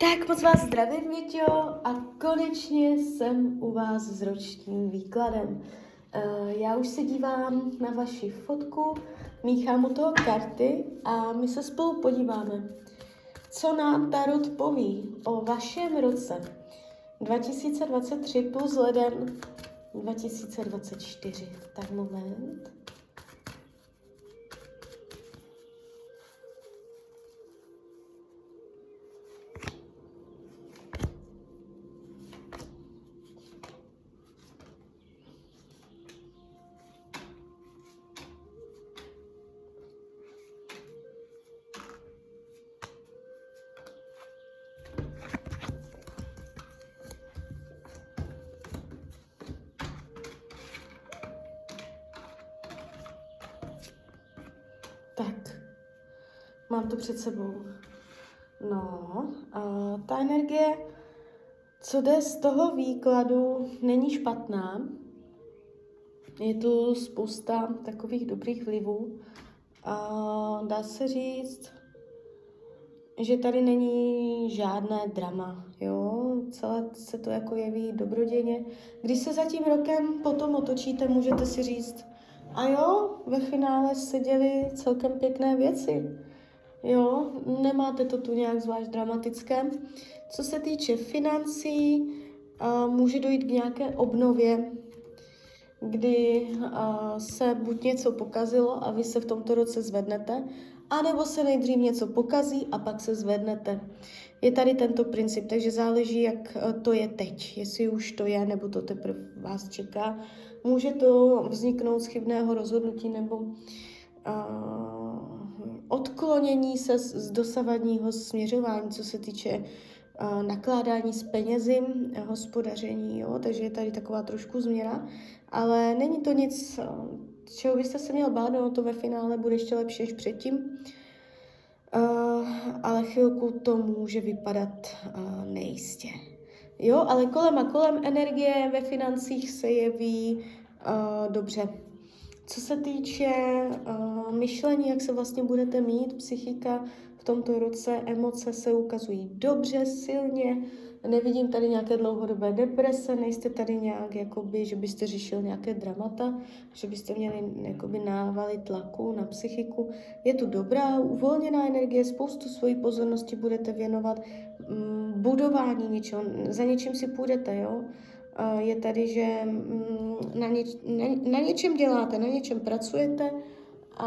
Tak moc vás zdravím, Věťo, a konečně jsem u vás s ročním výkladem. Uh, já už se dívám na vaši fotku, míchám u toho karty a my se spolu podíváme, co nám Tarot poví o vašem roce 2023 plus leden 2024. Tak moment. Mám to před sebou. No, a ta energie, co jde z toho výkladu, není špatná. Je tu spousta takových dobrých vlivů. A dá se říct, že tady není žádné drama, jo, celé se to jako jeví dobroděně. Když se za tím rokem potom otočíte, můžete si říct, a jo, ve finále se děly celkem pěkné věci. Jo, nemáte to tu nějak zvlášť dramatické. Co se týče financí, uh, může dojít k nějaké obnově, kdy uh, se buď něco pokazilo a vy se v tomto roce zvednete, anebo se nejdřív něco pokazí a pak se zvednete. Je tady tento princip, takže záleží, jak to je teď, jestli už to je, nebo to teprve vás čeká. Může to vzniknout z chybného rozhodnutí nebo uh, odklonění se z, z dosavadního směřování, co se týče uh, nakládání s penězi, hospodaření, jo? takže je tady taková trošku změna, ale není to nic, čeho byste se měl bát, no to ve finále bude ještě lepší než předtím. Ale chvilku to může vypadat nejistě. Jo, ale kolem a kolem energie ve financích se jeví dobře. Co se týče uh, myšlení, jak se vlastně budete mít, psychika v tomto roce, emoce se ukazují dobře, silně, nevidím tady nějaké dlouhodobé deprese, nejste tady nějak, jakoby, že byste řešil nějaké dramata, že byste měli jakoby návaly tlaku na psychiku. Je tu dobrá, uvolněná energie, spoustu svojí pozornosti budete věnovat mm, budování něčeho, za něčím si půjdete, jo? Je tady, že mm, na, něč, na, na něčem děláte, na něčem pracujete, a,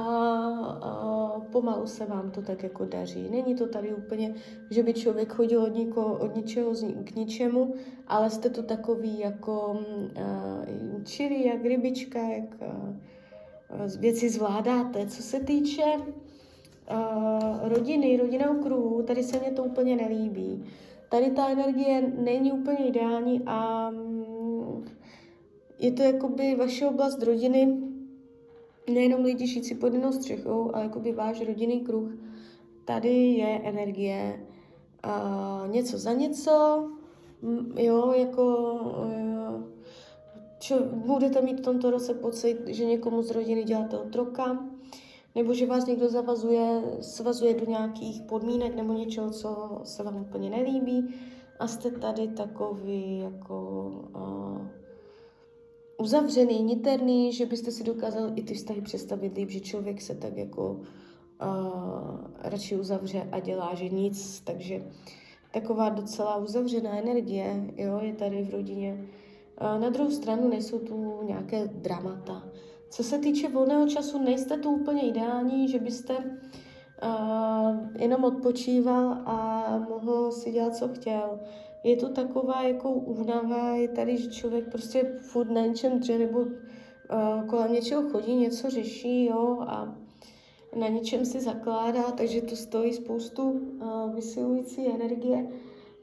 a pomalu se vám to tak jako daří. Není to tady úplně, že by člověk chodil od, niko, od ničeho k ničemu, ale jste to takový jako uh, čili, jak rybička, jak uh, věci zvládáte. Co se týče uh, rodiny, rodinného kruhu, tady se mě to úplně nelíbí. Tady ta energie není úplně ideální a um, je to jakoby vaše oblast rodiny, nejenom lidi žijící pod jednou střechou, ale jakoby váš rodinný kruh. Tady je energie uh, něco za něco, jo, jako uh, čo, budete mít v tomto roce pocit, že někomu z rodiny děláte otroka, nebo že vás někdo zavazuje, svazuje do nějakých podmínek nebo něčeho, co se vám úplně nelíbí a jste tady takový jako uh, uzavřený, niterný, že byste si dokázal i ty vztahy představit líp, že člověk se tak jako uh, radši uzavře a dělá, že nic, takže taková docela uzavřená energie, jo, je tady v rodině. Uh, na druhou stranu nejsou tu nějaké dramata. Co se týče volného času, nejste tu úplně ideální, že byste uh, jenom odpočíval a mohl si dělat, co chtěl je to taková jako únava, je tady, že člověk prostě furt na něčem dře nebo uh, kolem něčeho chodí, něco řeší, jo, a na něčem si zakládá, takže to stojí spoustu uh, vysilující energie.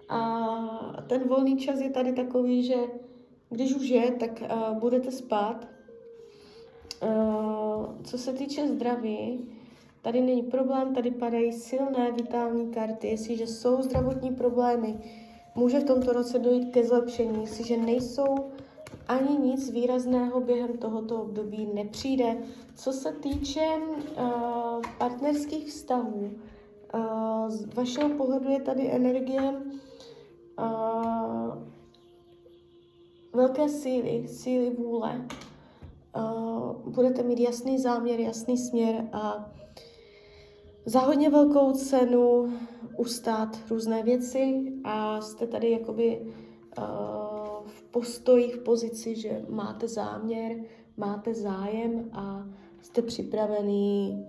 A ten volný čas je tady takový, že když už je, tak uh, budete spát. Uh, co se týče zdraví, tady není problém, tady padají silné vitální karty. Jestliže jsou zdravotní problémy, může v tomto roce dojít ke zlepšení, jestliže nejsou ani nic výrazného během tohoto období nepřijde. Co se týče uh, partnerských vztahů, Uh, z vašeho pohledu je tady energie uh, velké síly, síly vůle. Budete mít jasný záměr, jasný směr a za hodně velkou cenu ustát různé věci a jste tady jakoby uh, v postoji, v pozici, že máte záměr, máte zájem a jste připravený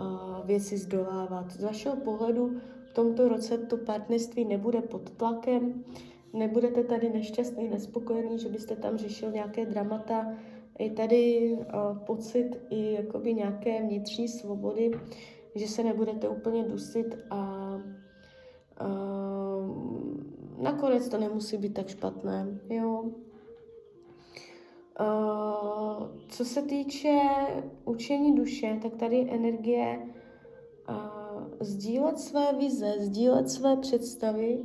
uh, věci zdolávat. Z vašeho pohledu v tomto roce to partnerství nebude pod tlakem, nebudete tady nešťastný, nespokojený, že byste tam řešil nějaké dramata. Je tady uh, pocit i jakoby nějaké vnitřní svobody, že se nebudete úplně dusit a uh, nakonec to nemusí být tak špatné, jo. Uh, co se týče učení duše, tak tady energie uh, sdílet své vize, sdílet své představy,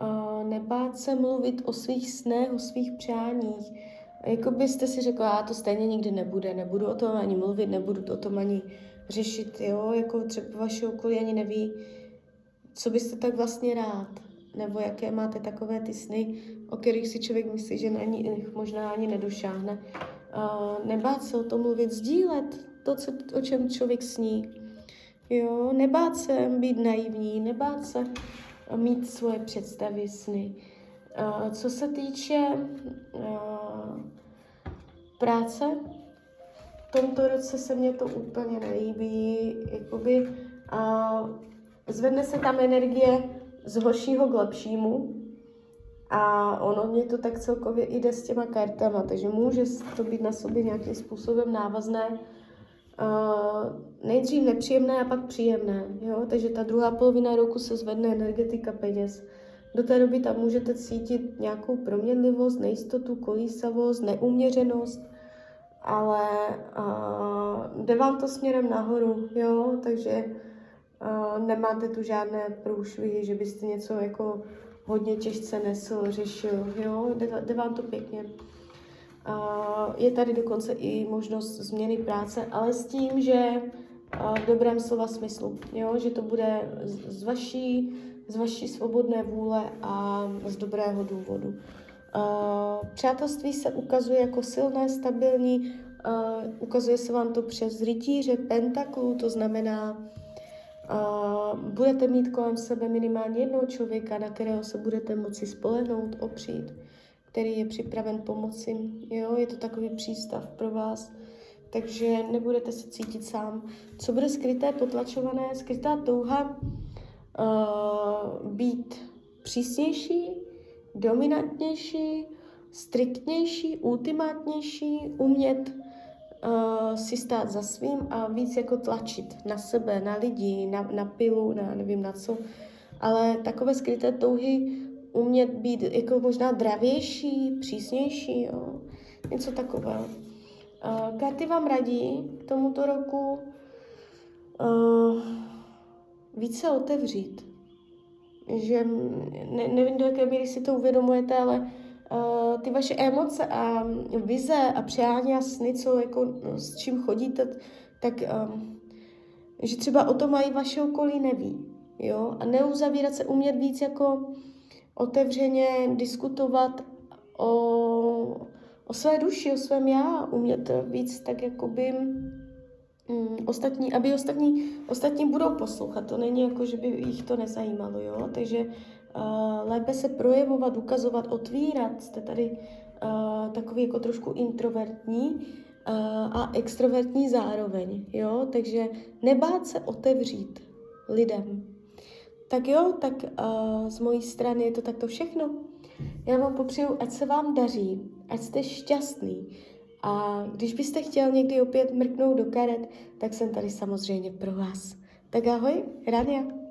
uh, nebát se mluvit o svých snech, o svých přáních. Jako byste si řekla, a to stejně nikdy nebude, nebudu o tom ani mluvit, nebudu o tom ani řešit, jo, jako třeba vaše okolí ani neví, co byste tak vlastně rád, nebo jaké máte takové ty sny, o kterých si člověk myslí, že na ní možná ani nedošáhne. Uh, nebát se o tom mluvit, sdílet to, co, o čem člověk sní. Jo, nebát se být naivní, nebát se mít svoje představy, sny. Uh, co se týče uh, práce, v tomto roce se mně to úplně nelíbí. Jakoby, zvedne se tam energie z horšího k lepšímu a ono mě to tak celkově jde s těma kartama, takže může to být na sobě nějakým způsobem návazné. Uh, nejdřív nepříjemné a pak příjemné, jo? takže ta druhá polovina roku se zvedne energetika peněz. Do té doby tam můžete cítit nějakou proměnlivost, nejistotu, kolísavost, neuměřenost, ale uh, jde vám to směrem nahoru, jo, takže uh, nemáte tu žádné průšvihy, že byste něco jako hodně těžce nesl, řešil, jo, jde, jde vám to pěkně. Uh, je tady dokonce i možnost změny práce, ale s tím, že v dobrém slova smyslu, jo, že to bude z, z vaší, z vaší svobodné vůle a z dobrého důvodu. Uh, přátelství se ukazuje jako silné, stabilní, uh, ukazuje se vám to přes rytíře pentaklů, to znamená, uh, budete mít kolem sebe minimálně jednoho člověka, na kterého se budete moci spolehnout, opřít, který je připraven pomoci. Jo, je to takový přístav pro vás, takže nebudete se cítit sám. Co bude skryté, potlačované, skrytá touha uh, být přísnější, dominantnější, striktnější, ultimátnější, umět uh, si stát za svým a víc jako tlačit na sebe, na lidi, na, na pilu, na nevím na co. Ale takové skryté touhy umět být jako možná dravější, přísnější, jo. něco takového. Uh, karty vám radí k tomuto roku uh, více otevřít že ne, nevím, do jaké míry si to uvědomujete, ale uh, ty vaše emoce a vize a přání a sny, co jako, no, s čím chodíte, tak um, že třeba o tom mají vaše okolí neví. Jo? A neuzavírat se, umět víc jako otevřeně diskutovat o, o své duši, o svém já, umět víc tak jakoby mm, ostatní, aby ostatní, ostatní budou poslouchat. To není jako, že by jich to nezajímalo, jo? Takže uh, lépe se projevovat, ukazovat, otvírat. Jste tady uh, takový jako trošku introvertní uh, a extrovertní zároveň, jo? Takže nebát se otevřít lidem. Tak jo, tak uh, z mojí strany je to takto všechno. Já vám popřeju, ať se vám daří, ať jste šťastný, a když byste chtěl někdy opět mrknout do karet, tak jsem tady samozřejmě pro vás. Tak ahoj, Rania.